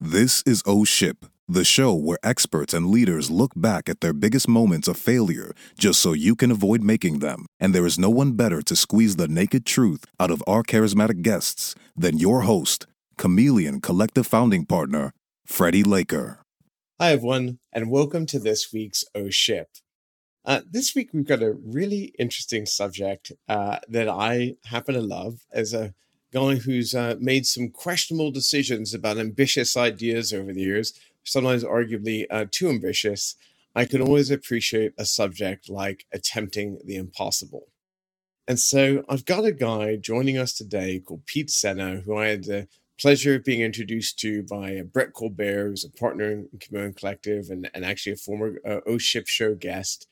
This is O Ship, the show where experts and leaders look back at their biggest moments of failure just so you can avoid making them. And there is no one better to squeeze the naked truth out of our charismatic guests than your host, Chameleon Collective founding partner, Freddie Laker. Hi, everyone, and welcome to this week's O Ship. Uh, this week, we've got a really interesting subject uh, that I happen to love as a guy who's uh, made some questionable decisions about ambitious ideas over the years, sometimes arguably uh, too ambitious. I can always appreciate a subject like attempting the impossible. And so I've got a guy joining us today called Pete Sena, who I had the pleasure of being introduced to by Brett Colbert, who's a partner in Chameleon Collective and, and actually a former uh, O Ship Show guest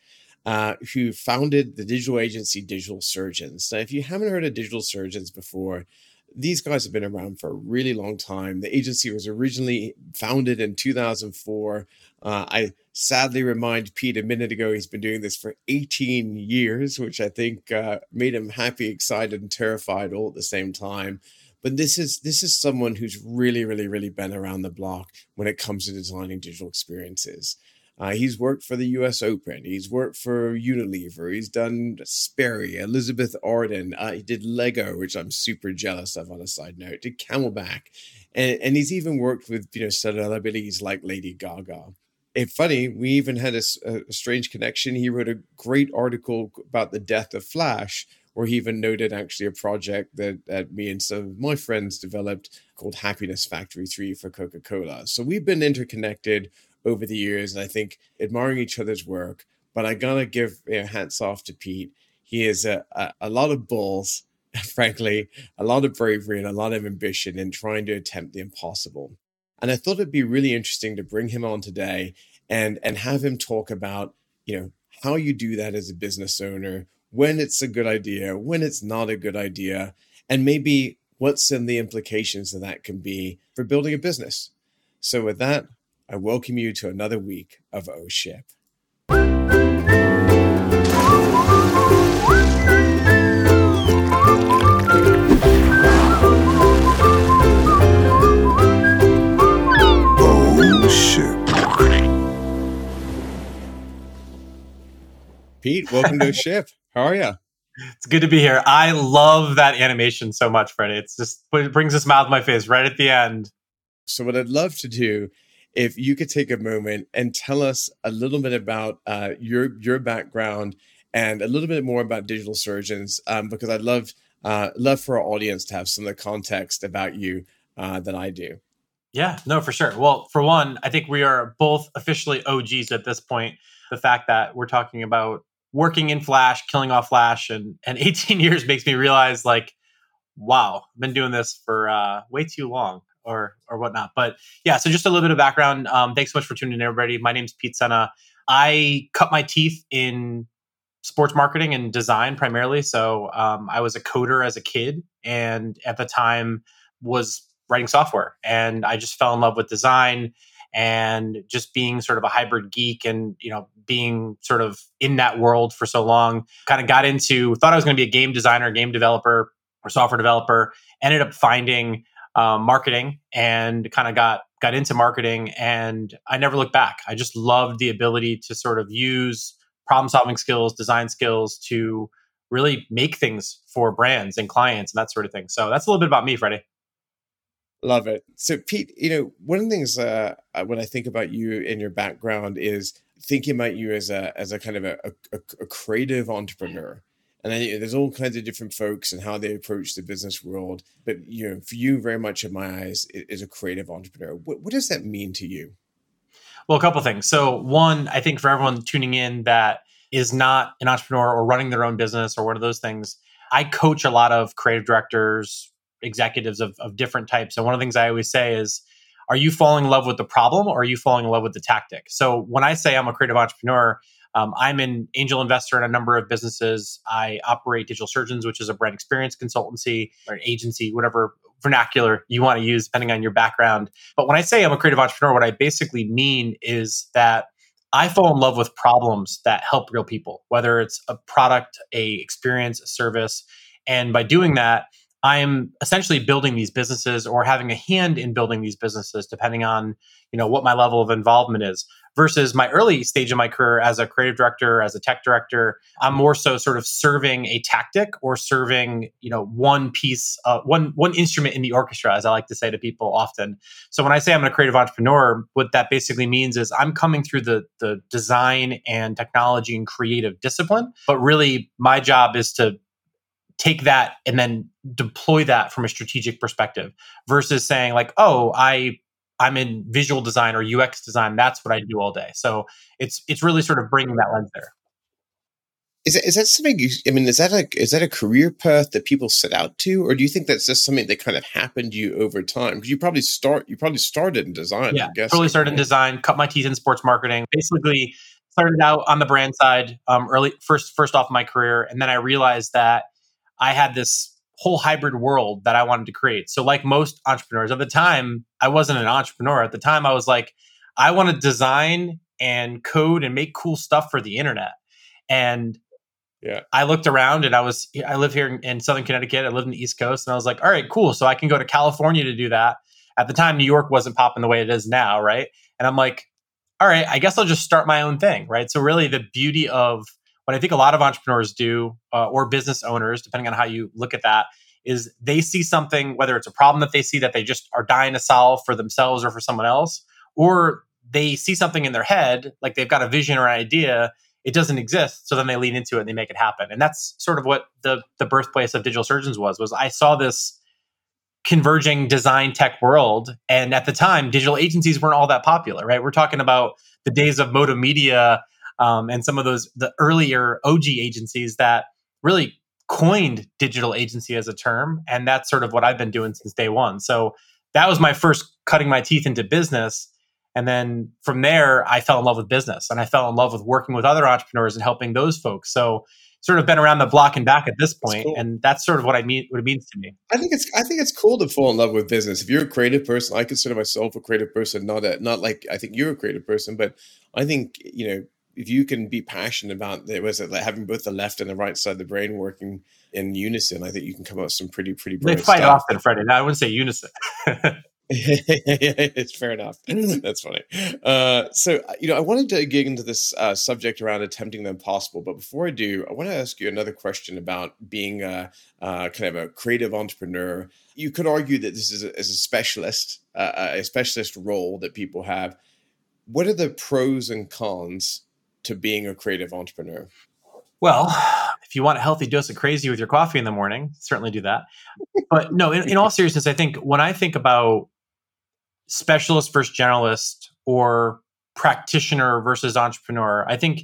uh, who founded the digital agency Digital Surgeons. Now, if you haven't heard of Digital Surgeons before, these guys have been around for a really long time. The agency was originally founded in 2004. Uh, I sadly remind Pete a minute ago he's been doing this for 18 years, which I think uh, made him happy, excited, and terrified all at the same time. But this is this is someone who's really, really, really been around the block when it comes to designing digital experiences. Uh, he's worked for the U.S. Open. He's worked for Unilever. He's done Sperry, Elizabeth Arden. Uh, he did Lego, which I'm super jealous of. On a side note, did CamelBak, and and he's even worked with you know celebrities like Lady Gaga. It's funny, we even had a, a strange connection. He wrote a great article about the death of Flash, where he even noted actually a project that, that me and some of my friends developed called Happiness Factory 3 for Coca Cola. So we've been interconnected over the years, and I think admiring each other's work. But I gotta give you know, hats off to Pete. He is a, a, a lot of balls, frankly, a lot of bravery and a lot of ambition in trying to attempt the impossible. And I thought it'd be really interesting to bring him on today and and have him talk about you know how you do that as a business owner, when it's a good idea, when it's not a good idea, and maybe what some the implications of that can be for building a business. So with that, I welcome you to another week of O Ship. Oh shit. Pete, welcome to Oh Ship. How are you? It's good to be here. I love that animation so much, Freddie. It's just it brings a smile to my face right at the end. So, what I'd love to do if you could take a moment and tell us a little bit about uh, your your background and a little bit more about digital surgeons, um, because I'd love uh, love for our audience to have some of the context about you uh, that I do. Yeah, no, for sure. Well, for one, I think we are both officially OGs at this point. The fact that we're talking about working in Flash, killing off Flash, and and 18 years makes me realize like, wow, I've been doing this for uh, way too long or or whatnot. But yeah, so just a little bit of background. Um, thanks so much for tuning in, everybody. My name's Pete Sena. I cut my teeth in sports marketing and design primarily. So um, I was a coder as a kid, and at the time was writing software, and I just fell in love with design and just being sort of a hybrid geek and you know being sort of in that world for so long kind of got into thought i was going to be a game designer game developer or software developer ended up finding um, marketing and kind of got got into marketing and i never looked back. I just loved the ability to sort of use problem solving skills design skills to really make things for brands and clients and that sort of thing. So that's a little bit about me freddie. Love it. So pete you know one of the things uh, when i think about you and your background is thinking about you as a as a kind of a, a, a creative entrepreneur and I, there's all kinds of different folks and how they approach the business world. But you know, for you, very much in my eyes, is a creative entrepreneur. What, what does that mean to you? Well, a couple things. So, one, I think for everyone tuning in that is not an entrepreneur or running their own business or one of those things, I coach a lot of creative directors, executives of, of different types. And one of the things I always say is, are you falling in love with the problem or are you falling in love with the tactic? So, when I say I'm a creative entrepreneur, um, I'm an angel investor in a number of businesses. I operate Digital Surgeons, which is a brand experience consultancy or an agency, whatever vernacular you want to use, depending on your background. But when I say I'm a creative entrepreneur, what I basically mean is that I fall in love with problems that help real people, whether it's a product, a experience, a service. And by doing that, I am essentially building these businesses or having a hand in building these businesses, depending on you know what my level of involvement is. Versus my early stage of my career as a creative director, as a tech director, I'm more so sort of serving a tactic or serving you know one piece, uh, one one instrument in the orchestra, as I like to say to people often. So when I say I'm a creative entrepreneur, what that basically means is I'm coming through the the design and technology and creative discipline, but really my job is to take that and then deploy that from a strategic perspective versus saying like oh i i'm in visual design or ux design that's what i do all day so it's it's really sort of bringing that lens there is that, is that something you, I mean, is that a, is that a career path that people set out to, or do you think that's just something that kind of happened to you over time? Because you probably start, you probably started in design. Yeah, probably started in design, cut my teeth in sports marketing, basically started out on the brand side, um, early, first, first off my career. And then I realized that I had this whole hybrid world that I wanted to create. So, like most entrepreneurs at the time, I wasn't an entrepreneur. At the time, I was like, I want to design and code and make cool stuff for the internet. And yeah, I looked around and I was, I live here in, in Southern Connecticut. I live in the East Coast, and I was like, all right, cool. So I can go to California to do that. At the time, New York wasn't popping the way it is now, right? And I'm like, all right, I guess I'll just start my own thing, right? So really, the beauty of what I think a lot of entrepreneurs do, uh, or business owners, depending on how you look at that, is they see something, whether it's a problem that they see that they just are dying to solve for themselves or for someone else, or they see something in their head, like they've got a vision or an idea, it doesn't exist. So then they lean into it and they make it happen. And that's sort of what the the birthplace of digital surgeons was. Was I saw this converging design tech world, and at the time, digital agencies weren't all that popular, right? We're talking about the days of Modem Media um, and some of those the earlier OG agencies that really coined digital agency as a term, and that's sort of what I've been doing since day one. So that was my first cutting my teeth into business. And then from there, I fell in love with business and I fell in love with working with other entrepreneurs and helping those folks. So sort of been around the block and back at this point, cool. and that's sort of what I mean. What it means to me. I think it's I think it's cool to fall in love with business. If you're a creative person, I consider myself a creative person. Not a, not like I think you're a creative person, but I think you know if you can be passionate about it was it like having both the left and the right side of the brain working in unison, I think you can come up with some pretty pretty. They fight stuff. often, Freddie. I wouldn't say unison. it's fair enough. That's funny. Uh, so, uh, you know, I wanted to get into this uh, subject around attempting the impossible, but before I do, I want to ask you another question about being a, uh, kind of a creative entrepreneur. You could argue that this is a, is a specialist, uh, a specialist role that people have. What are the pros and cons to being a creative entrepreneur? Well, if you want a healthy dose of crazy with your coffee in the morning, certainly do that. But no, in, in all seriousness, I think when I think about specialist versus generalist or practitioner versus entrepreneur, I think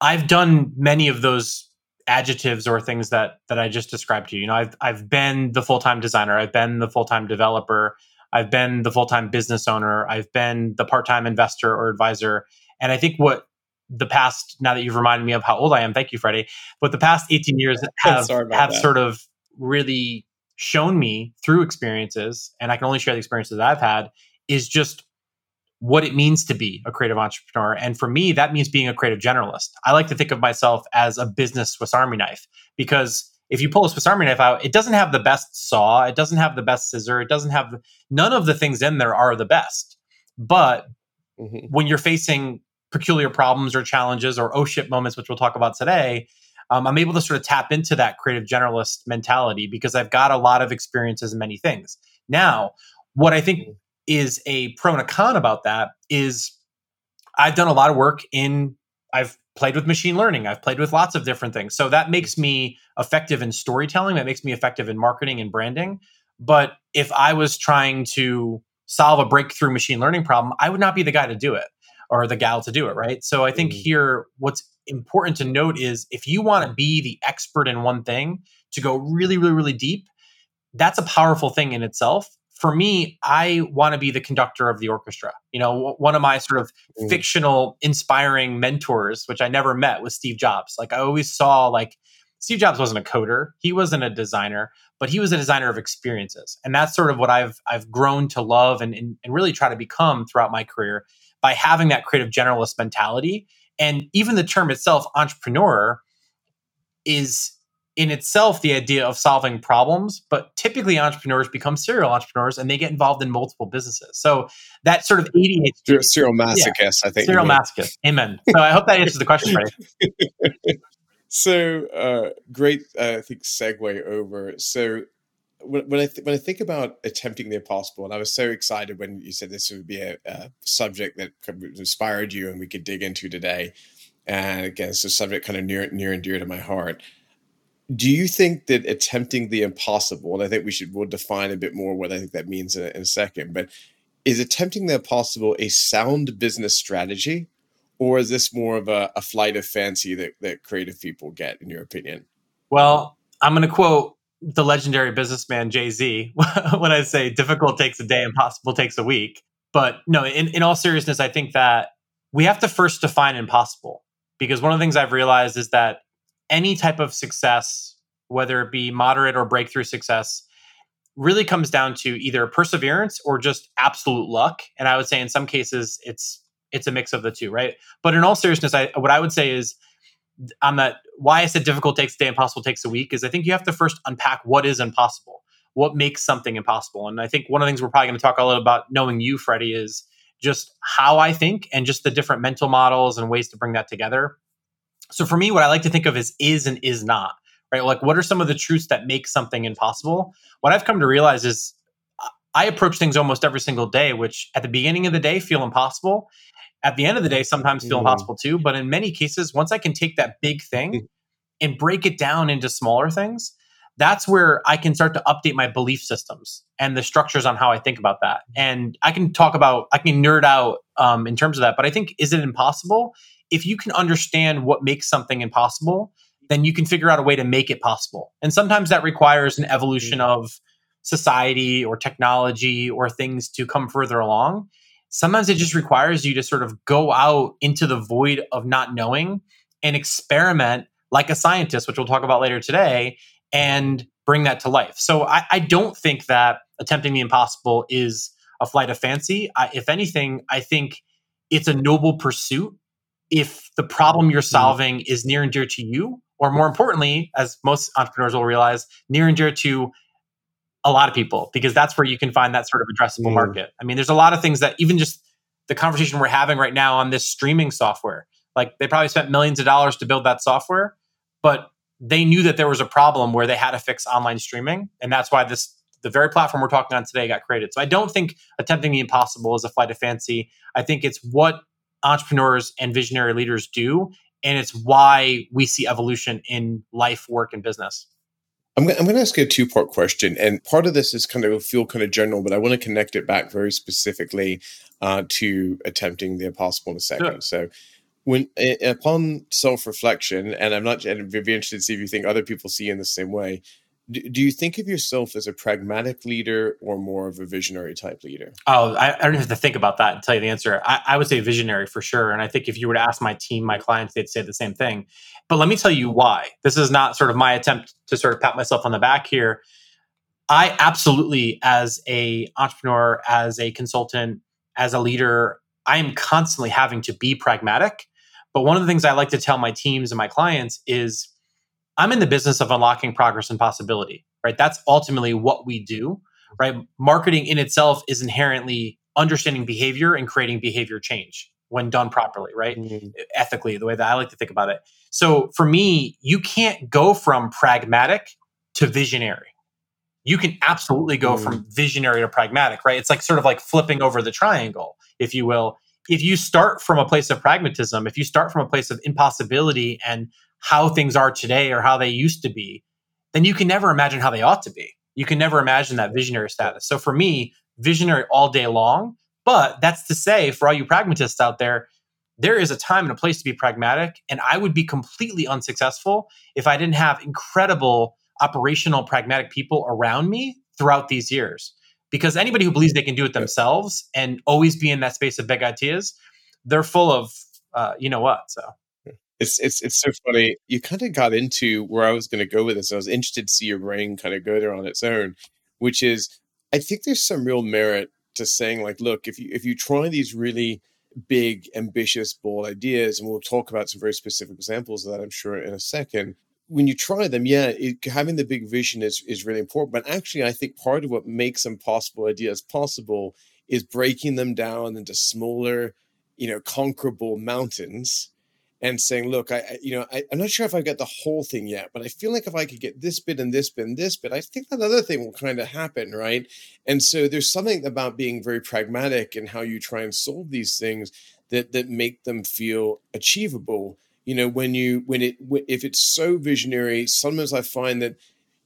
I've done many of those adjectives or things that that I just described to you. You know, I've I've been the full-time designer, I've been the full-time developer, I've been the full-time business owner, I've been the part-time investor or advisor. And I think what the past now that you've reminded me of how old I am, thank you, Freddie. But the past 18 years have have sort of really shown me through experiences, and I can only share the experiences that I've had, is just what it means to be a creative entrepreneur. And for me, that means being a creative generalist. I like to think of myself as a business Swiss Army knife because if you pull a Swiss Army knife out, it doesn't have the best saw, it doesn't have the best scissor, it doesn't have none of the things in there are the best. But mm-hmm. when you're facing peculiar problems or challenges or oh shit moments, which we'll talk about today, um, I'm able to sort of tap into that creative generalist mentality because I've got a lot of experiences in many things. Now, what I think mm-hmm. is a pro and a con about that is I've done a lot of work in, I've played with machine learning, I've played with lots of different things. So that makes me effective in storytelling, that makes me effective in marketing and branding. But if I was trying to solve a breakthrough machine learning problem, I would not be the guy to do it or the gal to do it, right? So I think mm-hmm. here, what's important to note is if you want to be the expert in one thing to go really, really, really deep, that's a powerful thing in itself. For me, I want to be the conductor of the orchestra. You know, one of my sort of mm. fictional, inspiring mentors, which I never met, was Steve Jobs. Like I always saw, like Steve Jobs wasn't a coder, he wasn't a designer, but he was a designer of experiences, and that's sort of what I've I've grown to love and and, and really try to become throughout my career by having that creative generalist mentality. And even the term itself, entrepreneur, is in itself the idea of solving problems, but typically entrepreneurs become serial entrepreneurs and they get involved in multiple businesses. So that sort of ADHD. Serial masochist, yeah, I think. Serial masochist. Amen. So I hope that answers the question, right? so uh, great, uh, I think, segue over. So when, I th- when I think about attempting the impossible, and I was so excited when you said this would be a, a subject that inspired you and we could dig into today. And again, it's a subject kind of near near and dear to my heart do you think that attempting the impossible, and I think we should we'll define a bit more what I think that means in a, in a second, but is attempting the impossible a sound business strategy, or is this more of a, a flight of fancy that, that creative people get, in your opinion? Well, I'm going to quote the legendary businessman Jay Z when I say difficult takes a day, impossible takes a week. But no, in, in all seriousness, I think that we have to first define impossible because one of the things I've realized is that any type of success, whether it be moderate or breakthrough success, really comes down to either perseverance or just absolute luck. And I would say in some cases it's it's a mix of the two, right? But in all seriousness, I, what I would say is on that why I said difficult takes a day, impossible takes a week is I think you have to first unpack what is impossible, what makes something impossible. And I think one of the things we're probably going to talk a little about knowing you, Freddie, is just how I think and just the different mental models and ways to bring that together. So for me, what I like to think of is is and is not, right? Like what are some of the truths that make something impossible? What I've come to realize is I approach things almost every single day, which at the beginning of the day feel impossible. At the end of the day, sometimes feel mm. impossible too. But in many cases, once I can take that big thing mm. and break it down into smaller things, that's where I can start to update my belief systems and the structures on how I think about that. And I can talk about, I can nerd out um, in terms of that. But I think, is it impossible? if you can understand what makes something impossible, then you can figure out a way to make it possible. And sometimes that requires an evolution mm-hmm. of society or technology or things to come further along. Sometimes it just requires you to sort of go out into the void of not knowing and experiment like a scientist, which we'll talk about later today, and bring that to life. So I, I don't think that attempting the impossible is a flight of fancy. I, if anything, I think it's a noble pursuit if the problem you're mm-hmm. solving is near and dear to you, or more importantly, as most entrepreneurs will realize, near and dear to a lot of people, because that's where you can find that sort of addressable mm. market. I mean, there's a lot of things that even just the conversation we're having right now on this streaming software, like they probably spent millions of dollars to build that software, but they knew that there was a problem where they had to fix online streaming. And that's why this the very platform we're talking on today got created. So I don't think attempting the impossible is a flight of fancy. I think it's what entrepreneurs and visionary leaders do. And it's why we see evolution in life, work, and business. I'm, I'm going to ask you a two part question. And part of this is kind of feel kind of general, but I want to connect it back very specifically uh, to attempting the impossible in a second. Sure. So, when upon self reflection, and I'm not, and I'd be interested to see if you think other people see you in the same way do you think of yourself as a pragmatic leader or more of a visionary type leader? Oh, I, I don't have to think about that and tell you the answer. I, I, would say visionary for sure. And I think if you were to ask my team, my clients, they'd say the same thing. But let me tell you why. This is not sort of my attempt to sort of pat myself on the back here. I absolutely, as a entrepreneur, as a consultant, as a leader, I am constantly having to be pragmatic. But one of the things I like to tell my teams and my clients is I'm in the business of unlocking progress and possibility, right? That's ultimately what we do, right? Marketing in itself is inherently understanding behavior and creating behavior change when done properly, right? Mm-hmm. Ethically, the way that I like to think about it. So for me, you can't go from pragmatic to visionary. You can absolutely go mm-hmm. from visionary to pragmatic, right? It's like sort of like flipping over the triangle, if you will. If you start from a place of pragmatism, if you start from a place of impossibility and how things are today or how they used to be, then you can never imagine how they ought to be. You can never imagine that visionary status. So for me, visionary all day long. But that's to say, for all you pragmatists out there, there is a time and a place to be pragmatic. And I would be completely unsuccessful if I didn't have incredible operational, pragmatic people around me throughout these years. Because anybody who believes they can do it themselves and always be in that space of big ideas, they're full of, uh, you know what? So it's it's it's so funny. You kind of got into where I was going to go with this. I was interested to see your brain kind of go there on its own, which is I think there's some real merit to saying like, look, if you if you try these really big, ambitious, bold ideas, and we'll talk about some very specific examples of that, I'm sure, in a second. when you try them, yeah, it, having the big vision is is really important. But actually, I think part of what makes impossible ideas possible is breaking them down into smaller, you know, conquerable mountains and saying, look, I, you know, I, am not sure if I've got the whole thing yet, but I feel like if I could get this bit and this bit and this bit, I think that other thing will kind of happen, right? And so there's something about being very pragmatic and how you try and solve these things that that make them feel achievable. You know, when you when it if it's so visionary, sometimes I find that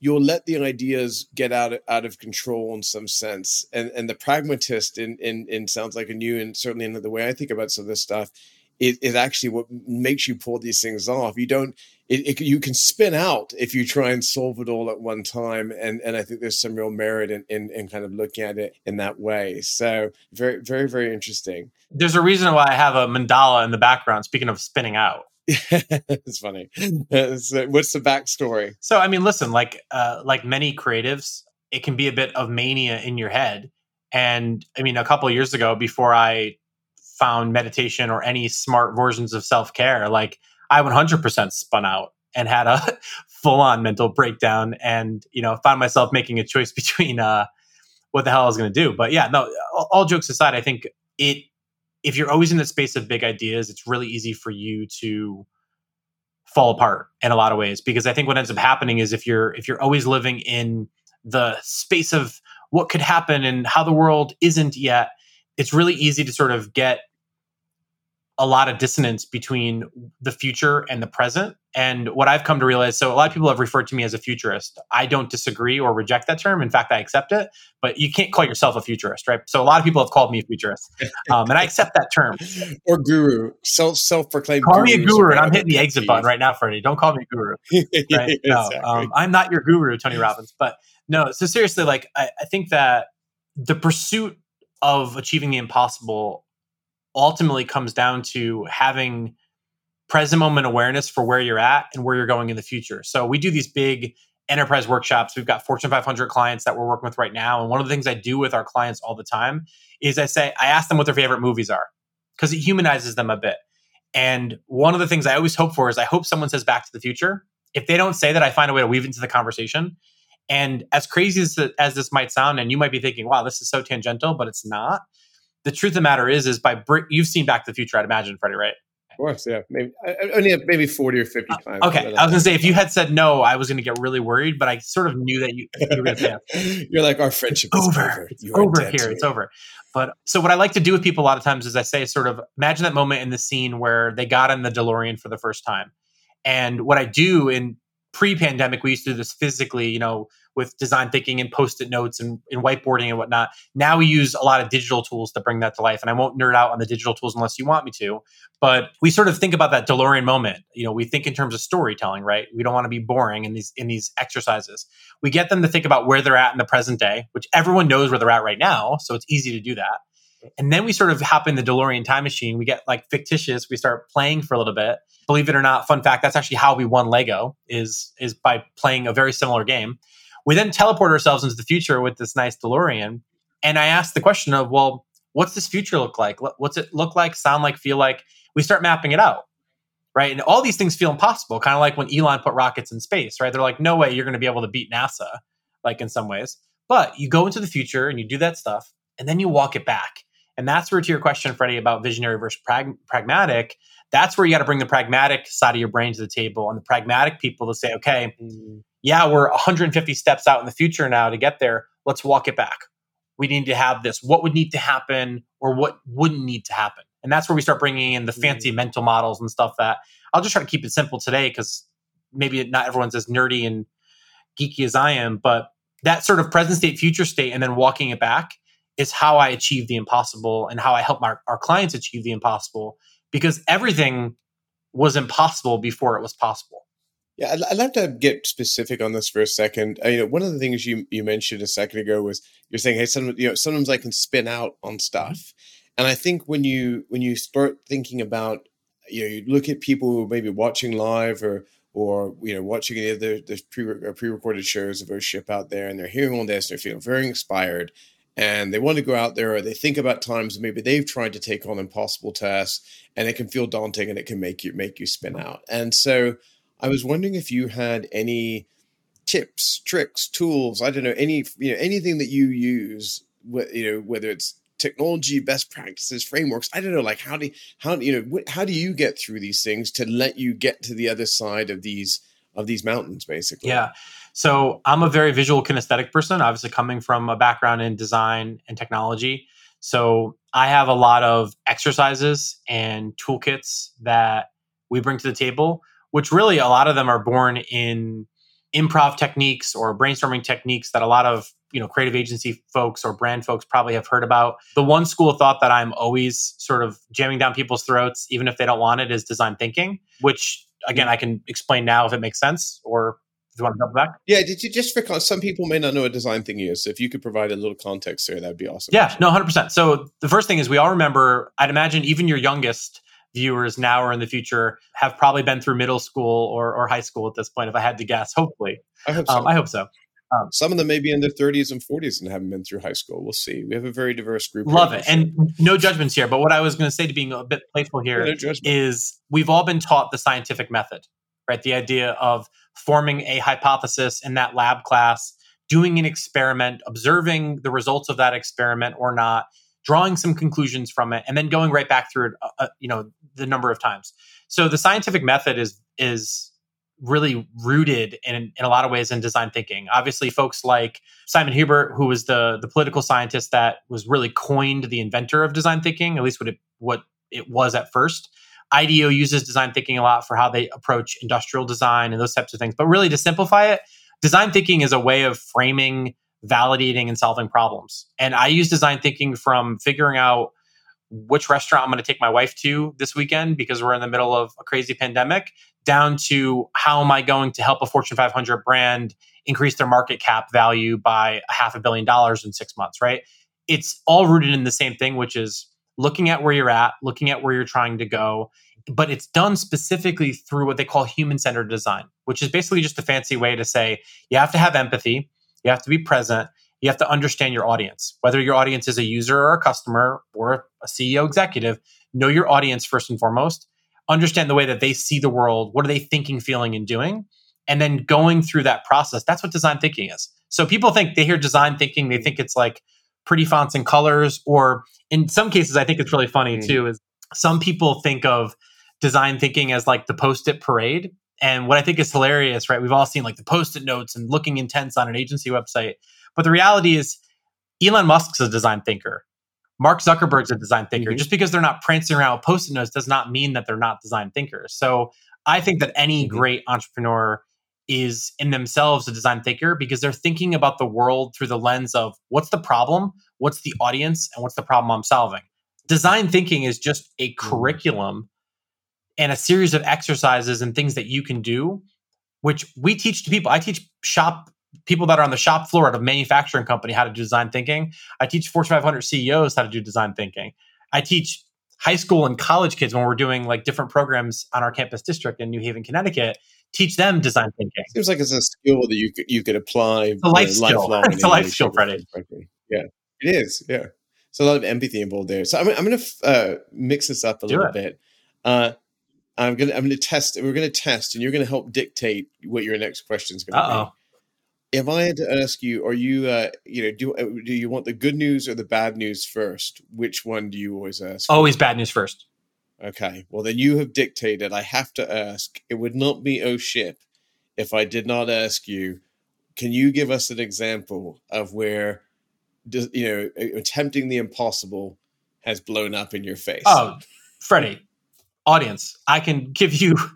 you'll let the ideas get out of, out of control in some sense, and and the pragmatist in in, in sounds like a new and certainly in the way I think about some of this stuff is, is actually what makes you pull these things off. You don't, it, it, you can spin out if you try and solve it all at one time. And, and I think there's some real merit in, in, in kind of looking at it in that way. So very, very, very interesting. There's a reason why I have a mandala in the background. Speaking of spinning out. it's funny. So what's the backstory? So, I mean, listen, like, uh, like many creatives, it can be a bit of mania in your head. And I mean, a couple years ago, before I found meditation or any smart versions of self care, like I 100% spun out and had a full on mental breakdown and, you know, found myself making a choice between uh, what the hell I was going to do. But yeah, no, all, all jokes aside, I think it, if you're always in the space of big ideas, it's really easy for you to fall apart in a lot of ways because I think what ends up happening is if you're if you're always living in the space of what could happen and how the world isn't yet it's really easy to sort of get a lot of dissonance between the future and the present. And what I've come to realize so, a lot of people have referred to me as a futurist. I don't disagree or reject that term. In fact, I accept it, but you can't call yourself a futurist, right? So, a lot of people have called me a futurist, um, and I accept that term. or guru, self self proclaimed. Call me a guru, and I'm hitting the exit button right now, Freddie. Don't call me a guru. Right? no, um, I'm not your guru, Tony Robbins. But no, so seriously, like, I, I think that the pursuit of achieving the impossible ultimately comes down to having present moment awareness for where you're at and where you're going in the future. So we do these big enterprise workshops. We've got Fortune 500 clients that we're working with right now. And one of the things I do with our clients all the time is I say, I ask them what their favorite movies are because it humanizes them a bit. And one of the things I always hope for is I hope someone says Back to the Future. If they don't say that, I find a way to weave into the conversation. And as crazy as, as this might sound, and you might be thinking, wow, this is so tangential, but it's not. The truth of the matter is, is by br- you've seen Back to the Future, I'd imagine, Freddie, right? Of course, yeah. Maybe only maybe forty or fifty uh, times. Uh, okay, I was gonna say if you had said no, I was gonna get really worried, but I sort of knew that you, you were gonna say You're like our friendship is over. over. It's over here. It's over. But so what I like to do with people a lot of times is I say sort of imagine that moment in the scene where they got in the DeLorean for the first time. And what I do in pre-pandemic, we used to do this physically, you know, with design thinking and post-it notes and, and, whiteboarding and whatnot. Now we use a lot of digital tools to bring that to life. And I won't nerd out on the digital tools unless you want me to. But we sort of think about that DeLorean moment. You know, we think in terms of storytelling, right? We don't want to be boring in these in these exercises. We get them to think about where they're at in the present day, which everyone knows where they're at right now. So it's easy to do that. And then we sort of hop in the DeLorean time machine. We get like fictitious. We start playing for a little bit. Believe it or not, fun fact, that's actually how we won Lego is is by playing a very similar game. We then teleport ourselves into the future with this nice DeLorean. And I asked the question of, well, what's this future look like? What's it look like, sound like, feel like? We start mapping it out. Right. And all these things feel impossible, kind of like when Elon put rockets in space, right? They're like, no way you're going to be able to beat NASA, like in some ways. But you go into the future and you do that stuff, and then you walk it back. And that's where, to your question, Freddie, about visionary versus prag- pragmatic, that's where you got to bring the pragmatic side of your brain to the table and the pragmatic people to say, okay, mm-hmm. Yeah, we're 150 steps out in the future now to get there. Let's walk it back. We need to have this. What would need to happen or what wouldn't need to happen? And that's where we start bringing in the fancy mm-hmm. mental models and stuff that I'll just try to keep it simple today because maybe not everyone's as nerdy and geeky as I am, but that sort of present state, future state, and then walking it back is how I achieve the impossible and how I help our, our clients achieve the impossible because everything was impossible before it was possible. Yeah, I'd, I'd like to get specific on this for a second. Uh, you know, one of the things you you mentioned a second ago was you're saying, hey, some you know, sometimes I can spin out on stuff, and I think when you when you start thinking about, you know, you look at people who may be watching live or or you know watching any of the, the pre uh, pre recorded shows of ship out there, and they're hearing all this, and they're feeling very inspired, and they want to go out there or they think about times maybe they've tried to take on impossible tasks and it can feel daunting and it can make you make you spin out. And so I was wondering if you had any tips, tricks, tools. I don't know any you know anything that you use. You know whether it's technology, best practices, frameworks. I don't know, like how do how you know how do you get through these things to let you get to the other side of these of these mountains, basically? Yeah. So I'm a very visual kinesthetic person, obviously coming from a background in design and technology. So I have a lot of exercises and toolkits that we bring to the table, which really a lot of them are born in improv techniques or brainstorming techniques that a lot of you know creative agency folks or brand folks probably have heard about. The one school of thought that i'm always sort of jamming down people's throats even if they don't want it is design thinking which again i can explain now if it makes sense or if you want to jump back. Yeah did you just for some people may not know what design thinking is so if you could provide a little context there that'd be awesome. Yeah no 100% so the first thing is we all remember i'd imagine even your youngest viewers now or in the future have probably been through middle school or, or high school at this point if i had to guess hopefully i hope so, um, I hope so. Um, Some of them may be in their 30s and 40s and haven't been through high school. We'll see. We have a very diverse group. Love it. And no judgments here. But what I was going to say to being a bit playful here no is we've all been taught the scientific method, right? The idea of forming a hypothesis in that lab class, doing an experiment, observing the results of that experiment or not, drawing some conclusions from it, and then going right back through it, uh, uh you know, the number of times. So the scientific method is is really rooted in, in a lot of ways in design thinking. Obviously, folks like Simon Hubert, who was the the political scientist that was really coined the inventor of design thinking, at least what it what it was at first. IDEO uses design thinking a lot for how they approach industrial design and those types of things. But really, to simplify it, design thinking is a way of framing, validating, and solving problems. And I use design thinking from figuring out which restaurant I'm going to take my wife to this weekend because we're in the middle of a crazy pandemic, down to how am I going to help a Fortune 500 brand increase their market cap value by a half a billion dollars in six months, right? It's all rooted in the same thing, which is looking at where you're at, looking at where you're trying to go. But it's done specifically through what they call human centered design, which is basically just a fancy way to say you have to have empathy, you have to be present, you have to understand your audience, whether your audience is a user or a customer or a CEO executive. Know your audience first and foremost. Understand the way that they see the world. What are they thinking, feeling, and doing? And then going through that process. That's what design thinking is. So people think they hear design thinking, they think it's like pretty fonts and colors, or in some cases, I think it's really funny mm. too. Is some people think of design thinking as like the post-it parade. And what I think is hilarious, right? We've all seen like the post-it notes and looking intense on an agency website. But the reality is, Elon Musk's a design thinker. Mark Zuckerberg's a design thinker. Mm-hmm. Just because they're not prancing around with post-it notes does not mean that they're not design thinkers. So I think that any mm-hmm. great entrepreneur is in themselves a design thinker because they're thinking about the world through the lens of what's the problem, what's the audience, and what's the problem I'm solving. Design thinking is just a mm-hmm. curriculum and a series of exercises and things that you can do, which we teach to people. I teach shop people that are on the shop floor at a manufacturing company how to do design thinking. I teach Fortune 500 CEOs how to do design thinking. I teach high school and college kids when we're doing like different programs on our campus district in New Haven, Connecticut. Teach them design thinking. Seems like it's a skill that you could you could apply. It's a life skill. It's a life skill, Freddie. Yeah, it is. Yeah, so a lot of empathy involved there. So I'm, I'm going to uh, mix this up a do little it. bit. Uh, I'm gonna I'm gonna test. We're gonna test, and you're gonna help dictate what your next question is gonna be if I had to ask you, are you, uh, you know, do uh, do you want the good news or the bad news first? Which one do you always ask? Always bad news first. Okay. Well, then you have dictated. I have to ask. It would not be oh ship if I did not ask you. Can you give us an example of where, you know, attempting the impossible has blown up in your face? Oh, Freddie, audience, I can give you.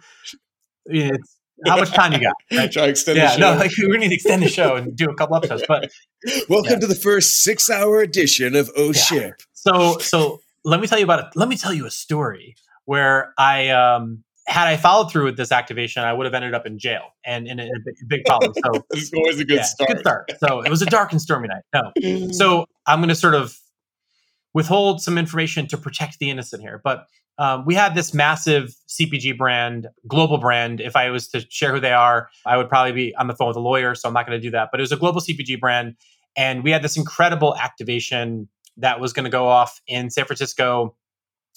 It's how much time you got? Right? Try extend yeah, no, like we need to extend the show and do a couple episodes. But welcome yeah. to the first six-hour edition of Oh yeah. Ship. So, so let me tell you about it. Let me tell you a story where I um, had I followed through with this activation, I would have ended up in jail and in a, a big problem. So this is always a good yeah, start. Good start. So it was a dark and stormy night. No, so I'm going to sort of withhold some information to protect the innocent here, but um, we had this massive CPG brand, global brand. If I was to share who they are, I would probably be on the phone with a lawyer, so I'm not going to do that. But it was a global CPG brand, and we had this incredible activation that was going to go off in San Francisco.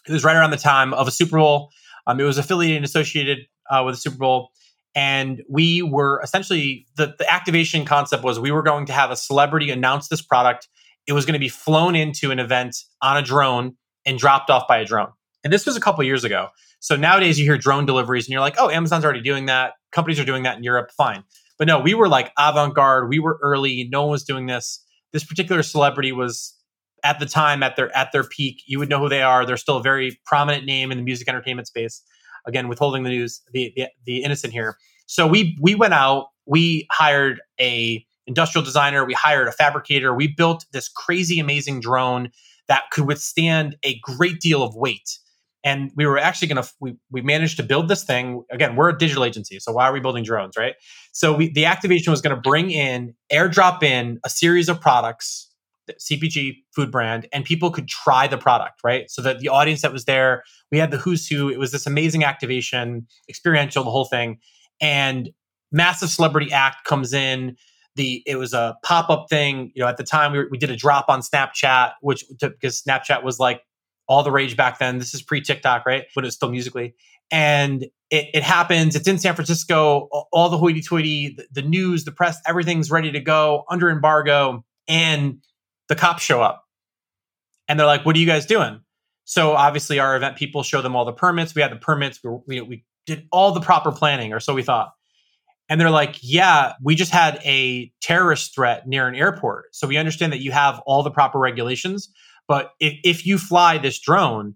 It was right around the time of a Super Bowl. Um, it was affiliated and associated uh, with the Super Bowl, And we were essentially the, the activation concept was we were going to have a celebrity announce this product. It was going to be flown into an event on a drone and dropped off by a drone. And this was a couple years ago. So nowadays you hear drone deliveries and you're like, oh, Amazon's already doing that. Companies are doing that in Europe. Fine. But no, we were like avant garde. We were early. No one was doing this. This particular celebrity was at the time at their at their peak. You would know who they are. They're still a very prominent name in the music entertainment space. Again, withholding the news, the, the, the innocent here. So we we went out. We hired a industrial designer. We hired a fabricator. We built this crazy amazing drone that could withstand a great deal of weight and we were actually going to we, we managed to build this thing. Again we're a digital agency so why are we building drones right? So we, the activation was going to bring in airdrop in a series of products cpg food brand and people could try the product right? So that the audience that was there we had the who's who it was this amazing activation experiential the whole thing. And massive celebrity act comes in the it was a pop-up thing you know at the time we, we did a drop on snapchat which because snapchat was like all the rage back then. This is pre TikTok, right? When it's still Musical.ly. And it, it, happens. It's in San Francisco. All the hoity toity, the, the news, the press, everything's ready to go under embargo. And the cops show up and they're like, What are you guys doing? So obviously, our event people show them all the permits. We had the permits. We, we, we did all the proper planning, or so we thought. And they're like, yeah, we just had a terrorist threat near an airport. So we understand that you have all the proper regulations. But if, if you fly this drone,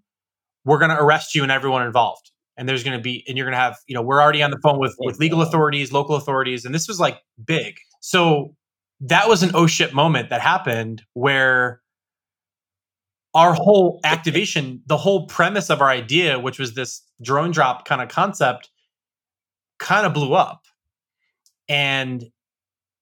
we're going to arrest you and everyone involved. And there's going to be, and you're going to have, you know, we're already on the phone with, with legal authorities, local authorities. And this was like big. So that was an oh shit moment that happened where our whole activation, the whole premise of our idea, which was this drone drop kind of concept, kind of blew up. And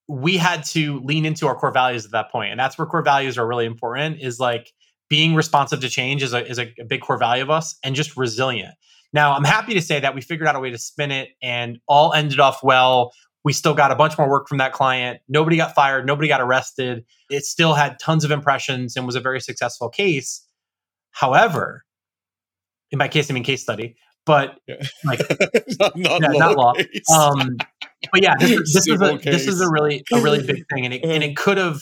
we had to lean into our core values at that point and that's where core values are really important is like being responsive to change is a, is a, big core value of us and just resilient. Now i'm happy to say that we figured out a way to spin it and all ended off well. We still got a bunch more work from that client. Nobody got fired. Nobody got arrested. It still had tons of impressions and was a very successful case. However in my case i mean case study but yeah. like not, not, yeah, not law. um but yeah, this, this is a case. this is a really a really big thing, and it and it could have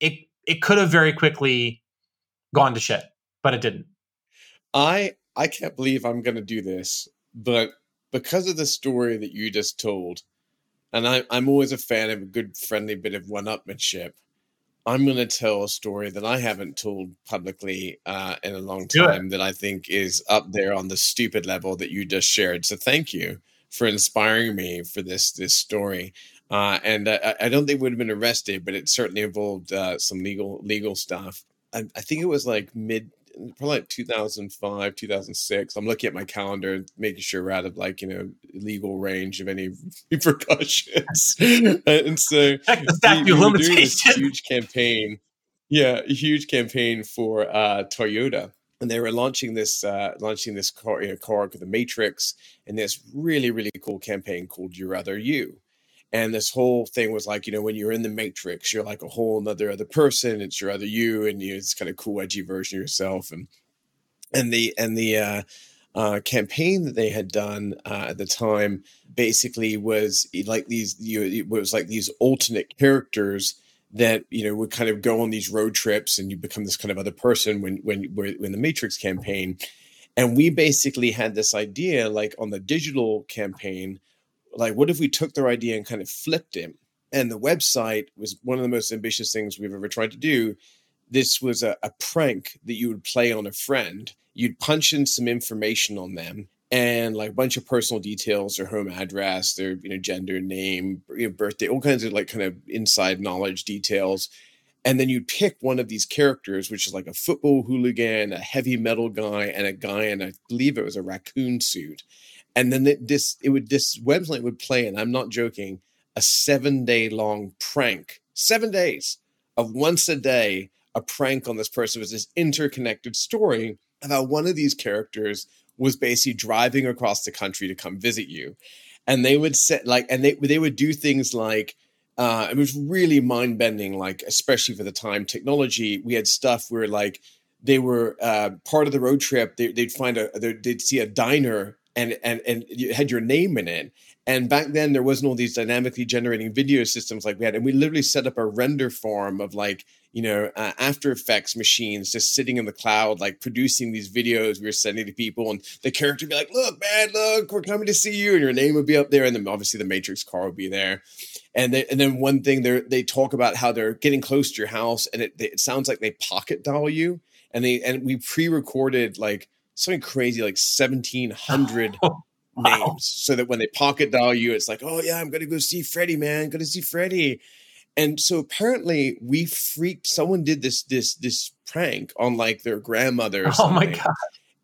it it could have very quickly gone to shit, but it didn't. I I can't believe I'm going to do this, but because of the story that you just told, and I, I'm always a fan of a good friendly bit of one-upmanship. I'm going to tell a story that I haven't told publicly uh, in a long time that I think is up there on the stupid level that you just shared. So thank you for inspiring me for this this story. Uh, and I, I, don't think would have been arrested, but it certainly involved uh, some legal legal stuff. I, I, think it was like mid, probably like 2005, 2006. I'm looking at my calendar, making sure we're out of like you know legal range of any repercussions. and so we, we were doing this huge campaign. Yeah, huge campaign for uh, Toyota and they were launching this uh, launching this car, you know, called the Matrix, and this really really cool campaign called "Your Other You," and this whole thing was like you know when you're in the Matrix, you're like a whole another other person. It's your other you, and you, it's kind of cool edgy version of yourself, and and the and the uh, uh, campaign that they had done uh, at the time basically was like these you it was like these alternate characters that you know would kind of go on these road trips and you become this kind of other person when when when the matrix campaign. And we basically had this idea like on the digital campaign like what if we took their idea and kind of flipped it? And the website was one of the most ambitious things we've ever tried to do. This was a, a prank that you would play on a friend. You'd punch in some information on them and like a bunch of personal details, their home address, their you know gender, name, you know, birthday, all kinds of like kind of inside knowledge details. And then you pick one of these characters, which is like a football hooligan, a heavy metal guy, and a guy in I believe it was a raccoon suit. And then it, this it would this website would play, and I'm not joking, a seven day long prank, seven days of once a day, a prank on this person was this interconnected story about one of these characters was basically driving across the country to come visit you. And they would set like, and they, they would do things like, uh, it was really mind bending, like, especially for the time technology. We had stuff where like they were uh, part of the road trip. They, would find a, they'd see a diner and, and, and you had your name in it. And back then, there wasn't all these dynamically generating video systems like we had. And we literally set up a render farm of like, you know, uh, After Effects machines just sitting in the cloud, like producing these videos we were sending to people. And the character would be like, look, man, look, we're coming to see you. And your name would be up there. And then obviously the Matrix car would be there. And, they, and then one thing they they talk about how they're getting close to your house and it, it sounds like they pocket dial you. And they and we pre-recorded like something crazy like 1700 wow. names so that when they pocket dial you it's like oh yeah i'm gonna go see freddie man. Gonna see freddie and so apparently we freaked someone did this this this prank on like their grandmother oh my god.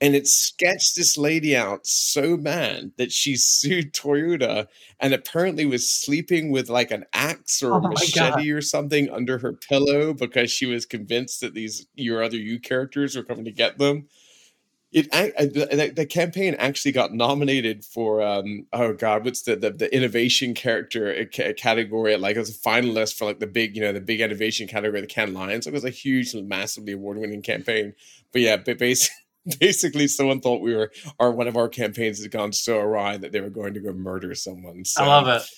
and it sketched this lady out so bad that she sued Toyota and apparently was sleeping with like an axe or oh a machete or something under her pillow because she was convinced that these your other you characters were coming to get them it the, the, campaign actually got nominated for um oh god what's the the, the innovation character category like it was a finalist for like the big you know the big innovation category the Cannes Lions it was a huge massively award winning campaign but yeah but basically basically someone thought we were or one of our campaigns had gone so awry that they were going to go murder someone so, I love it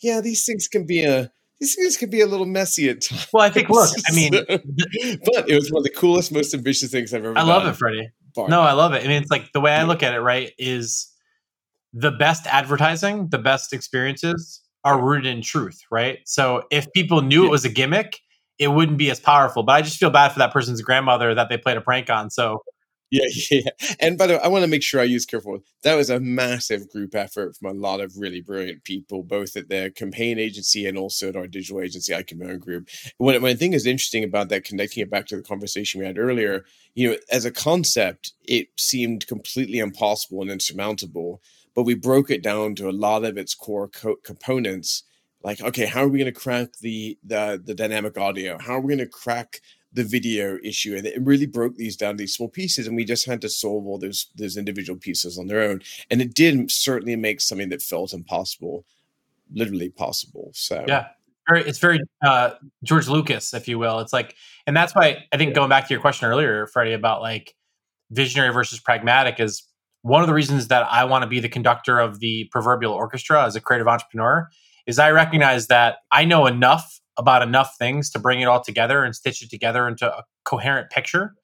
yeah these things can be a these things can be a little messy at times. Well, I think, look, I mean, but it was one of the coolest, most ambitious things I've ever. I love it, Freddie. No, I love it. I mean, it's like the way I look at it, right? Is the best advertising, the best experiences are rooted in truth, right? So if people knew yeah. it was a gimmick, it wouldn't be as powerful. But I just feel bad for that person's grandmother that they played a prank on. So yeah, yeah. And by the way, I want to make sure I use careful. That was a massive group effort from a lot of really brilliant people, both at the campaign agency and also at our digital agency, ICON Group. What, what I think is interesting about that, connecting it back to the conversation we had earlier, you know, as a concept, it seemed completely impossible and insurmountable, but we broke it down to a lot of its core co- components. Like, okay, how are we going to crack the, the the dynamic audio? How are we going to crack the video issue and it really broke these down these small pieces and we just had to solve all those those individual pieces on their own. And it did certainly make something that felt impossible literally possible so. Yeah. It's very uh, george lucas if you will. It's like and that's why i think going back to your question earlier freddie about like visionary versus pragmatic is one of the reasons that i want to be the conductor of the proverbial orchestra as a creative entrepreneur is i recognize that i know enough about enough things to bring it all together and stitch it together into a coherent picture.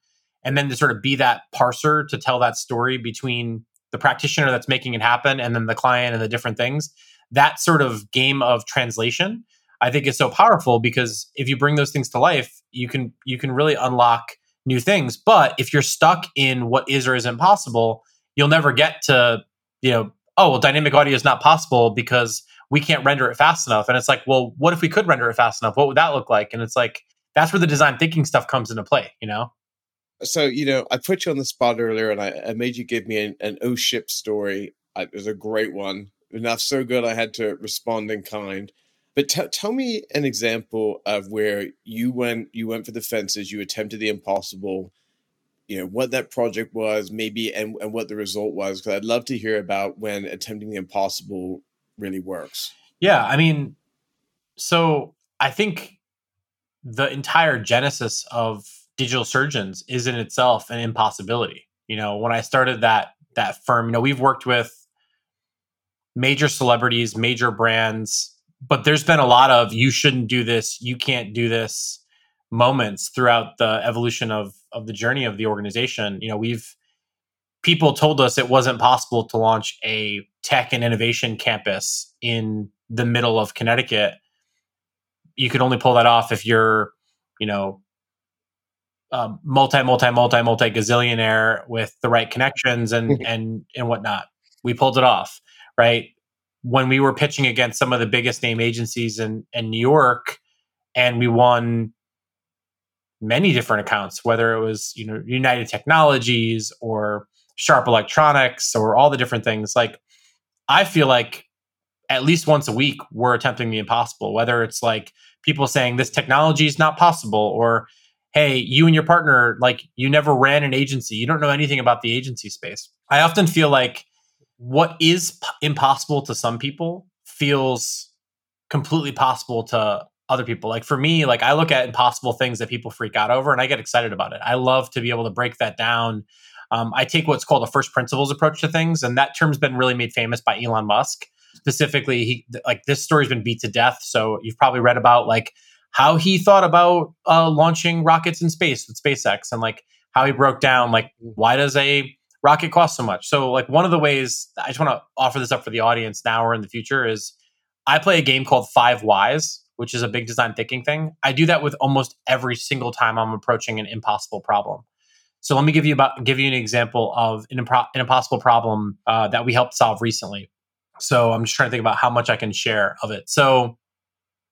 And then to sort of be that parser to tell that story between the practitioner that's making it happen and then the client and the different things that sort of game of translation i think is so powerful because if you bring those things to life you can you can really unlock new things. But if you're stuck in what is or isn't possible you'll never get to you know oh well dynamic audio is not possible because we can't render it fast enough. And it's like, well, what if we could render it fast enough? What would that look like? And it's like, that's where the design thinking stuff comes into play, you know? So, you know, I put you on the spot earlier and I, I made you give me an, an oh O ship story. I, it was a great one. Enough so good I had to respond in kind. But t- tell me an example of where you went you went for the fences, you attempted the impossible, you know, what that project was, maybe and, and what the result was. Because I'd love to hear about when attempting the impossible really works. Yeah, I mean, so I think the entire genesis of digital surgeons is in itself an impossibility. You know, when I started that that firm, you know, we've worked with major celebrities, major brands, but there's been a lot of you shouldn't do this, you can't do this moments throughout the evolution of of the journey of the organization. You know, we've people told us it wasn't possible to launch a tech and innovation campus in the middle of Connecticut. You could only pull that off if you're, you know, um, multi, multi, multi, multi gazillionaire with the right connections and and and whatnot. We pulled it off, right? When we were pitching against some of the biggest name agencies in in New York, and we won many different accounts, whether it was you know United Technologies or Sharp Electronics or all the different things. Like, I feel like at least once a week we're attempting the impossible, whether it's like people saying this technology is not possible or hey, you and your partner, like you never ran an agency, you don't know anything about the agency space. I often feel like what is p- impossible to some people feels completely possible to other people. Like for me, like I look at impossible things that people freak out over and I get excited about it. I love to be able to break that down um, I take what's called a first principles approach to things, and that term's been really made famous by Elon Musk. specifically he like this story's been beat to death so you've probably read about like how he thought about uh, launching rockets in space with SpaceX and like how he broke down like why does a rocket cost so much so like one of the ways I just want to offer this up for the audience now or in the future is I play a game called Five Whys which is a big design thinking thing. I do that with almost every single time I'm approaching an impossible problem. So let me give you about give you an example of an, impro- an impossible problem uh, that we helped solve recently. So I'm just trying to think about how much I can share of it. So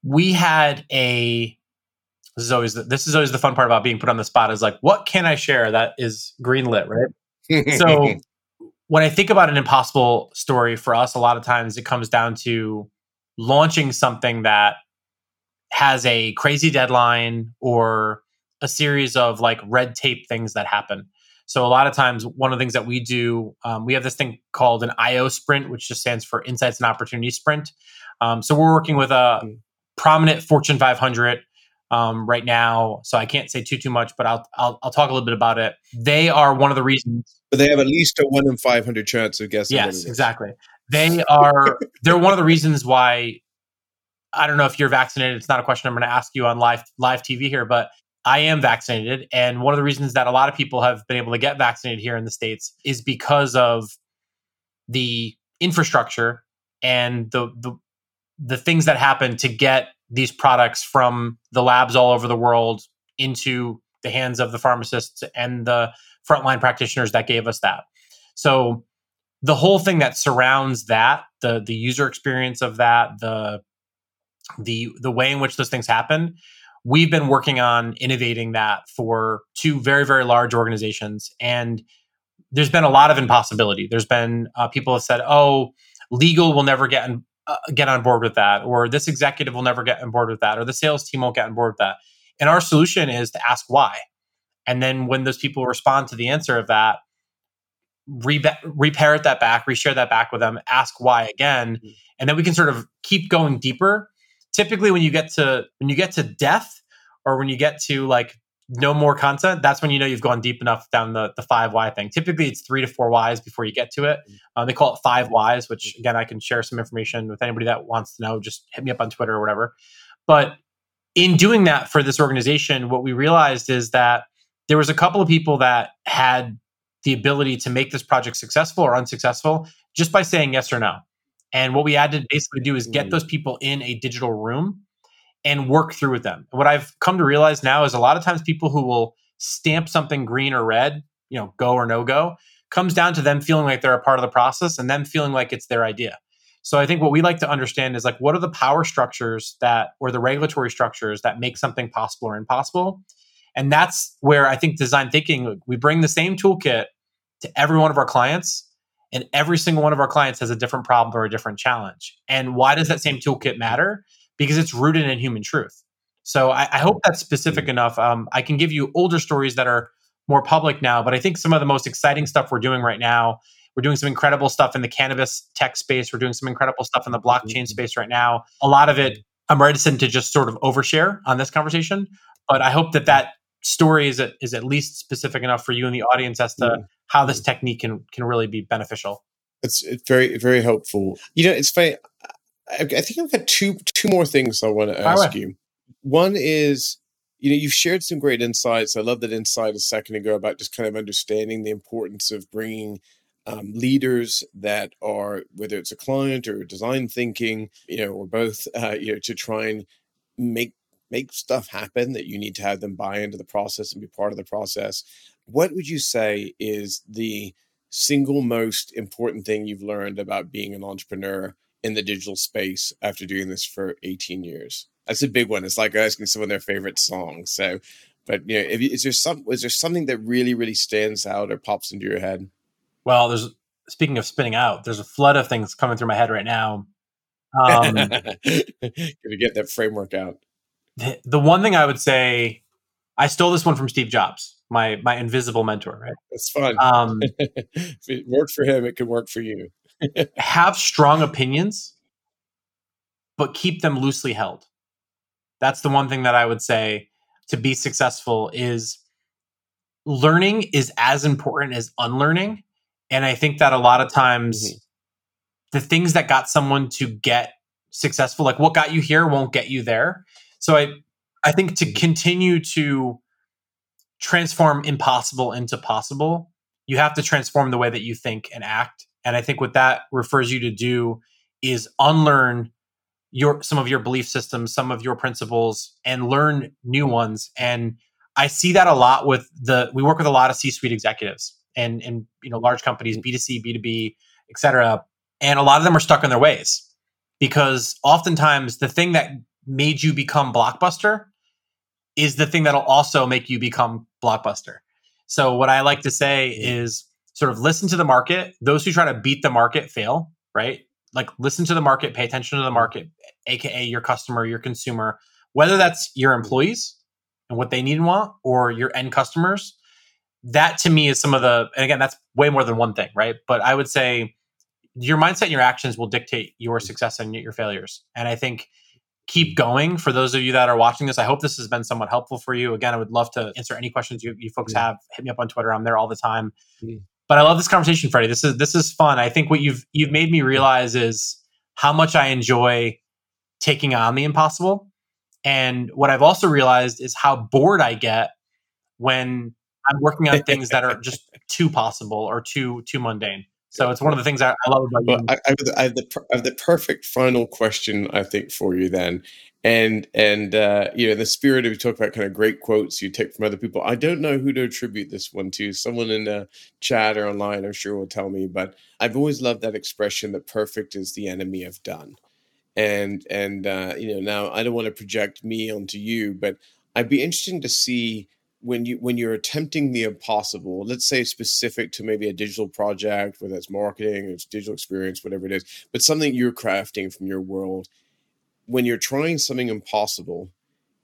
we had a this is always the, this is always the fun part about being put on the spot is like what can I share that is greenlit, right? so when I think about an impossible story for us, a lot of times it comes down to launching something that has a crazy deadline or a series of like red tape things that happen. So a lot of times, one of the things that we do, um, we have this thing called an IO sprint, which just stands for Insights and Opportunity Sprint. Um, so we're working with a hmm. prominent Fortune 500 um, right now, so I can't say too too much, but I'll, I'll, I'll talk a little bit about it. They are one of the reasons. But they have at least a one in 500 chance of guessing. Yes, exactly. They are. they're one of the reasons why I don't know if you're vaccinated. It's not a question I'm going to ask you on live live TV here, but I am vaccinated, and one of the reasons that a lot of people have been able to get vaccinated here in the states is because of the infrastructure and the the the things that happen to get these products from the labs all over the world into the hands of the pharmacists and the frontline practitioners that gave us that. So the whole thing that surrounds that, the the user experience of that, the the the way in which those things happen we've been working on innovating that for two very very large organizations and there's been a lot of impossibility. There's been uh, people have said oh legal will never get on, uh, get on board with that or this executive will never get on board with that or the sales team won't get on board with that. And our solution is to ask why. And then when those people respond to the answer of that re- reparrot that back reshare that back with them ask why again mm-hmm. and then we can sort of keep going deeper typically when you get to when you get to death or when you get to like no more content, that's when you know you've gone deep enough down the, the five why thing. Typically, it's three to four whys before you get to it. Uh, they call it five whys, which again, I can share some information with anybody that wants to know. Just hit me up on Twitter or whatever. But in doing that for this organization, what we realized is that there was a couple of people that had the ability to make this project successful or unsuccessful just by saying yes or no. And what we had to basically do is get those people in a digital room and work through with them. What I've come to realize now is a lot of times people who will stamp something green or red, you know, go or no go, comes down to them feeling like they're a part of the process and them feeling like it's their idea. So I think what we like to understand is like what are the power structures that or the regulatory structures that make something possible or impossible? And that's where I think design thinking we bring the same toolkit to every one of our clients and every single one of our clients has a different problem or a different challenge. And why does that same toolkit matter? Because it's rooted in human truth. So I, I hope that's specific mm-hmm. enough. Um, I can give you older stories that are more public now, but I think some of the most exciting stuff we're doing right now, we're doing some incredible stuff in the cannabis tech space. We're doing some incredible stuff in the blockchain mm-hmm. space right now. A lot of it, I'm reticent to just sort of overshare on this conversation, but I hope that that story is at, is at least specific enough for you and the audience as to mm-hmm. How this technique can can really be beneficial. It's, it's very very helpful. You know, it's funny. I, I think I've got two two more things I want to ask you. One is, you know, you've shared some great insights. I love that insight a second ago about just kind of understanding the importance of bringing um, leaders that are whether it's a client or design thinking, you know, or both, uh, you know, to try and make make stuff happen that you need to have them buy into the process and be part of the process what would you say is the single most important thing you've learned about being an entrepreneur in the digital space after doing this for 18 years? That's a big one. It's like asking someone their favorite song. So but you know if, is there some is there something that really really stands out or pops into your head? Well there's speaking of spinning out there's a flood of things coming through my head right now. Um, gonna get that framework out the, one thing I would say, I stole this one from Steve Jobs, my my invisible mentor. Right, that's fun. Um, if it worked for him, it could work for you. have strong opinions, but keep them loosely held. That's the one thing that I would say to be successful is learning is as important as unlearning. And I think that a lot of times mm-hmm. the things that got someone to get successful, like what got you here won't get you there. So I I think to continue to transform impossible into possible, you have to transform the way that you think and act. And I think what that refers you to do is unlearn your some of your belief systems, some of your principles, and learn new ones. And I see that a lot with the we work with a lot of C-suite executives and and you know large companies, mm-hmm. B2C, B2B, et cetera. And a lot of them are stuck in their ways because oftentimes the thing that made you become blockbuster is the thing that'll also make you become blockbuster. So what I like to say is sort of listen to the market. Those who try to beat the market fail, right? Like listen to the market, pay attention to the market, aka your customer, your consumer, whether that's your employees and what they need and want or your end customers. That to me is some of the and again that's way more than one thing, right? But I would say your mindset and your actions will dictate your mm. success and your failures. And I think keep going for those of you that are watching this. I hope this has been somewhat helpful for you. Again, I would love to answer any questions you, you folks have. Hit me up on Twitter. I'm there all the time. But I love this conversation, Freddie. This is this is fun. I think what you've you've made me realize is how much I enjoy taking on the impossible. And what I've also realized is how bored I get when I'm working on things that are just too possible or too too mundane. So it's one of the things I, I love about you. I, I, have the, I, have the, I have the perfect final question, I think, for you then. And and uh, you know, the spirit of you talk about kind of great quotes you take from other people. I don't know who to attribute this one to. Someone in the chat or online, I'm sure, will tell me. But I've always loved that expression that perfect is the enemy of done. And and uh, you know, now I don't want to project me onto you, but I'd be interesting to see when you when you're attempting the impossible let's say specific to maybe a digital project whether it's marketing or it's digital experience whatever it is but something you're crafting from your world when you're trying something impossible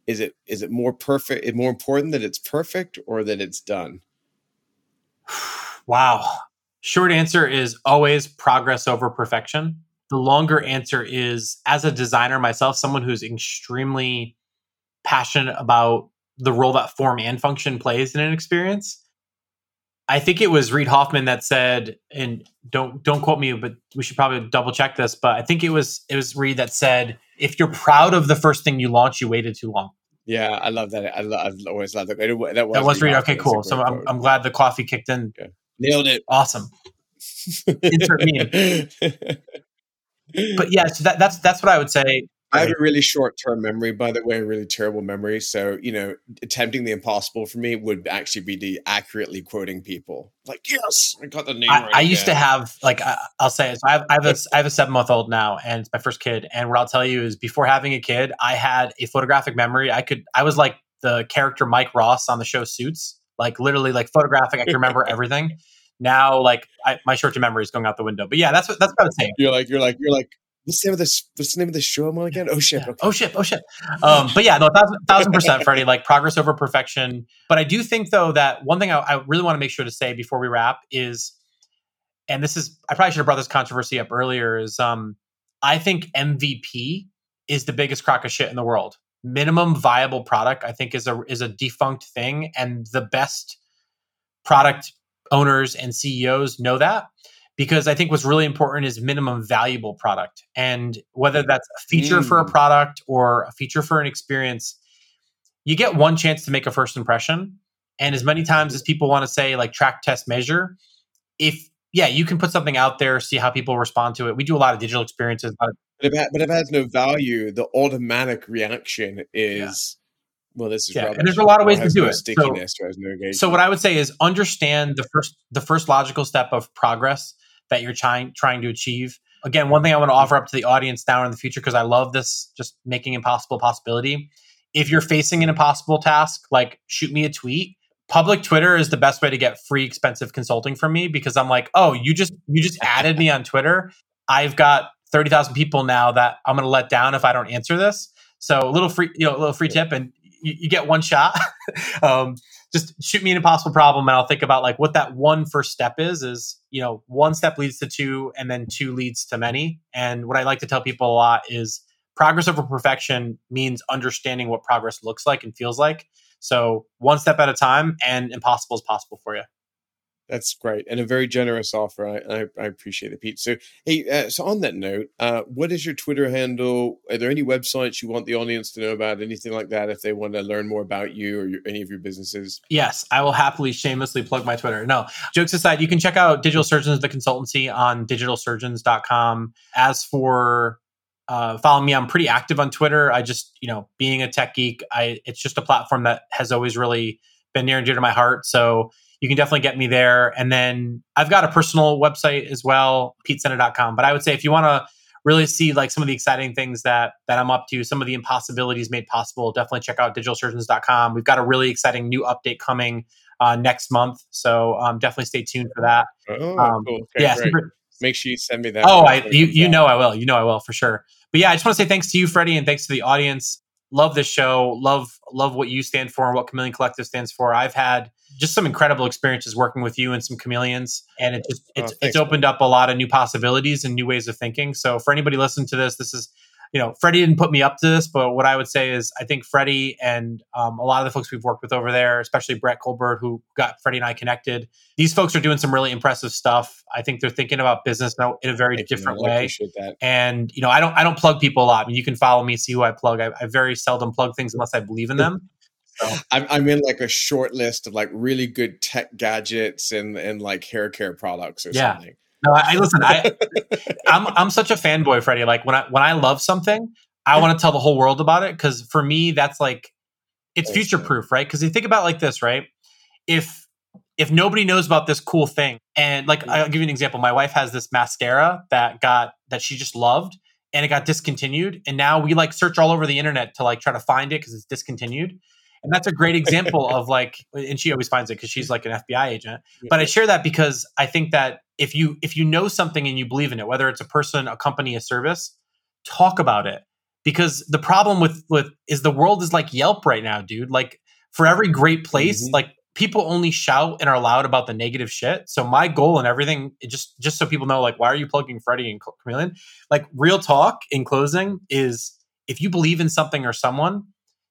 is it is it more perfect is more important that it's perfect or that it's done? Wow. Short answer is always progress over perfection. The longer answer is as a designer myself someone who's extremely passionate about the role that form and function plays in an experience. I think it was Reid Hoffman that said, and don't don't quote me, but we should probably double check this. But I think it was it was Reid that said, if you're proud of the first thing you launch, you waited too long. Yeah, I love that. I love, I've always loved that. That was, that was Reid. Okay, cool. So I'm, I'm glad the coffee kicked in. Nailed it. Awesome. Insert but yeah, so that, that's that's what I would say. I have a really short term memory, by the way, a really terrible memory. So, you know, attempting the impossible for me would actually be the accurately quoting people. Like, yes, I got the name I, right. I used to have, like, I, will say it. So I have, I have a, I have a seven month old now, and it's my first kid. And what I'll tell you is before having a kid, I had a photographic memory. I could, I was like the character Mike Ross on the show Suits, like literally like photographic. I can remember everything. Now, like I, my short term memory is going out the window. But yeah, that's what that's what I was saying. You're like you're like you're like What's the name of this? What's the name of the show I'm on again? Oh shit! Okay. Oh shit! Oh shit! Um, but yeah, no, thousand, thousand percent, Freddie. Like progress over perfection. But I do think though that one thing I, I really want to make sure to say before we wrap is, and this is I probably should have brought this controversy up earlier. Is um, I think MVP is the biggest crock of shit in the world. Minimum viable product, I think, is a is a defunct thing, and the best product owners and CEOs know that because I think what's really important is minimum valuable product. And whether that's a feature mm. for a mm. product or a feature for an experience, you get one chance to make a first impression. And as many times as people want to say, like track, test, measure, if yeah, you can put something out there, see how people respond to it. We do a lot of digital experiences. But if, it, but if it has no value, the automatic reaction is, yeah. well, this is yeah. And there's a lot of ways to do no it. Stickiness, so, no so what I would say is understand the first the first logical step of progress that you're trying trying to achieve. Again, one thing I want to offer up to the audience now in the future because I love this just making impossible possibility. If you're facing an impossible task, like shoot me a tweet. Public Twitter is the best way to get free expensive consulting from me because I'm like, "Oh, you just you just added me on Twitter. I've got 30,000 people now that I'm going to let down if I don't answer this." So, a little free, you know, a little free tip and you, you get one shot. um, just shoot me an impossible problem and I'll think about like what that one first step is is, you know, one step leads to two and then two leads to many. And what I like to tell people a lot is progress over perfection means understanding what progress looks like and feels like. So one step at a time and impossible is possible for you. That's great and a very generous offer. I, I, I appreciate it, Pete. So, hey, uh, so on that note, uh, what is your Twitter handle? Are there any websites you want the audience to know about? Anything like that? If they want to learn more about you or your, any of your businesses? Yes, I will happily shamelessly plug my Twitter. No, jokes aside, you can check out Digital Surgeons, the consultancy on digitalsurgeons.com. As for uh, follow me. I'm pretty active on Twitter. I just, you know, being a tech geek, I it's just a platform that has always really been near and dear to my heart. So you can definitely get me there. And then I've got a personal website as well, petesena.com. But I would say if you want to really see like some of the exciting things that that I'm up to, some of the impossibilities made possible, definitely check out digitalsurgeons.com. We've got a really exciting new update coming uh, next month. So um, definitely stay tuned for that. Oh, um, cool. Okay, yeah, super, make sure you send me that. Oh, I you you know I will. You know I will for sure. But yeah, I just want to say thanks to you, Freddie, and thanks to the audience. Love this show. Love love what you stand for and what Chameleon Collective stands for. I've had just some incredible experiences working with you and some chameleons, and it just it's, oh, it's opened up a lot of new possibilities and new ways of thinking. So for anybody listening to this, this is you know, Freddie didn't put me up to this, but what I would say is I think Freddie and um, a lot of the folks we've worked with over there, especially Brett Colbert, who got Freddie and I connected, these folks are doing some really impressive stuff. I think they're thinking about business now in a very Thank different you, way. And you know, I don't I don't plug people a lot. I mean, you can follow me, see who I plug. I, I very seldom plug things unless I believe in them. So. I'm, I'm in like a short list of like really good tech gadgets and and like hair care products or yeah. something. No, I, listen. I, I'm I'm such a fanboy, Freddie. Like when I when I love something, I mm-hmm. want to tell the whole world about it because for me, that's like it's future proof, right? Because you think about like this, right? If if nobody knows about this cool thing, and like mm-hmm. I'll give you an example. My wife has this mascara that got that she just loved, and it got discontinued, and now we like search all over the internet to like try to find it because it's discontinued. And that's a great example of like, and she always finds it because she's like an FBI agent. But I share that because I think that if you if you know something and you believe in it whether it's a person a company a service talk about it. Because the problem with with is the world is like yelp right now dude. Like for every great place mm-hmm. like people only shout and are loud about the negative shit. So my goal and everything just just so people know like why are you plugging freddie and chameleon? Like real talk in closing is if you believe in something or someone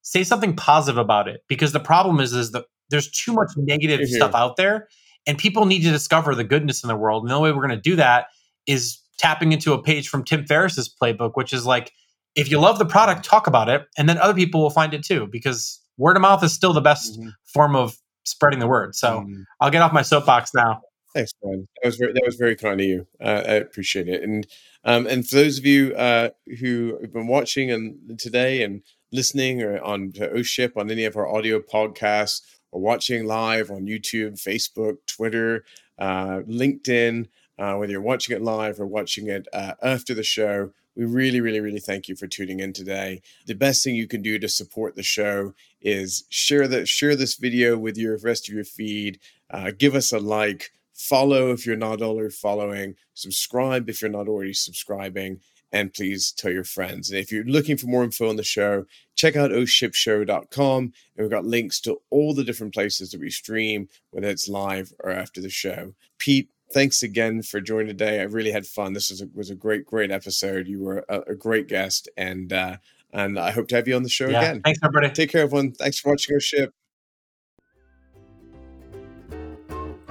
say something positive about it because the problem is is that there's too much negative mm-hmm. stuff out there and people need to discover the goodness in the world. And the only way we're going to do that is tapping into a page from Tim Ferriss's playbook, which is like, if you love the product, talk about it, and then other people will find it too, because word of mouth is still the best mm-hmm. form of spreading the word. So mm-hmm. I'll get off my soapbox now. Thanks, man. That was very that was very kind of you. Uh, I appreciate it. And um, and for those of you uh, who have been watching and today and listening or on OSHIP on any of our audio podcasts or watching live on YouTube, Facebook, Twitter, uh, LinkedIn, uh, whether you're watching it live or watching it uh, after the show, we really, really, really thank you for tuning in today. The best thing you can do to support the show is share that share this video with your rest of your feed. Uh, give us a like, follow if you're not already following, subscribe if you're not already subscribing, and please tell your friends. And if you're looking for more info on the show, check out oshipshow.com. And we've got links to all the different places that we stream, whether it's live or after the show. Pete, thanks again for joining today. I really had fun. This was a, was a great, great episode. You were a, a great guest, and uh, and I hope to have you on the show yeah, again. Thanks, everybody. Take care, everyone. Thanks for watching our ship.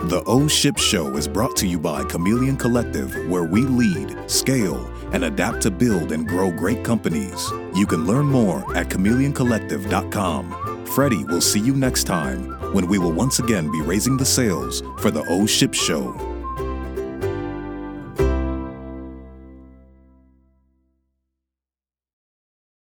The O Ship Show is brought to you by Chameleon Collective, where we lead, scale, and adapt to build and grow great companies. You can learn more at chameleoncollective.com. Freddie will see you next time when we will once again be raising the sails for the O Ship Show.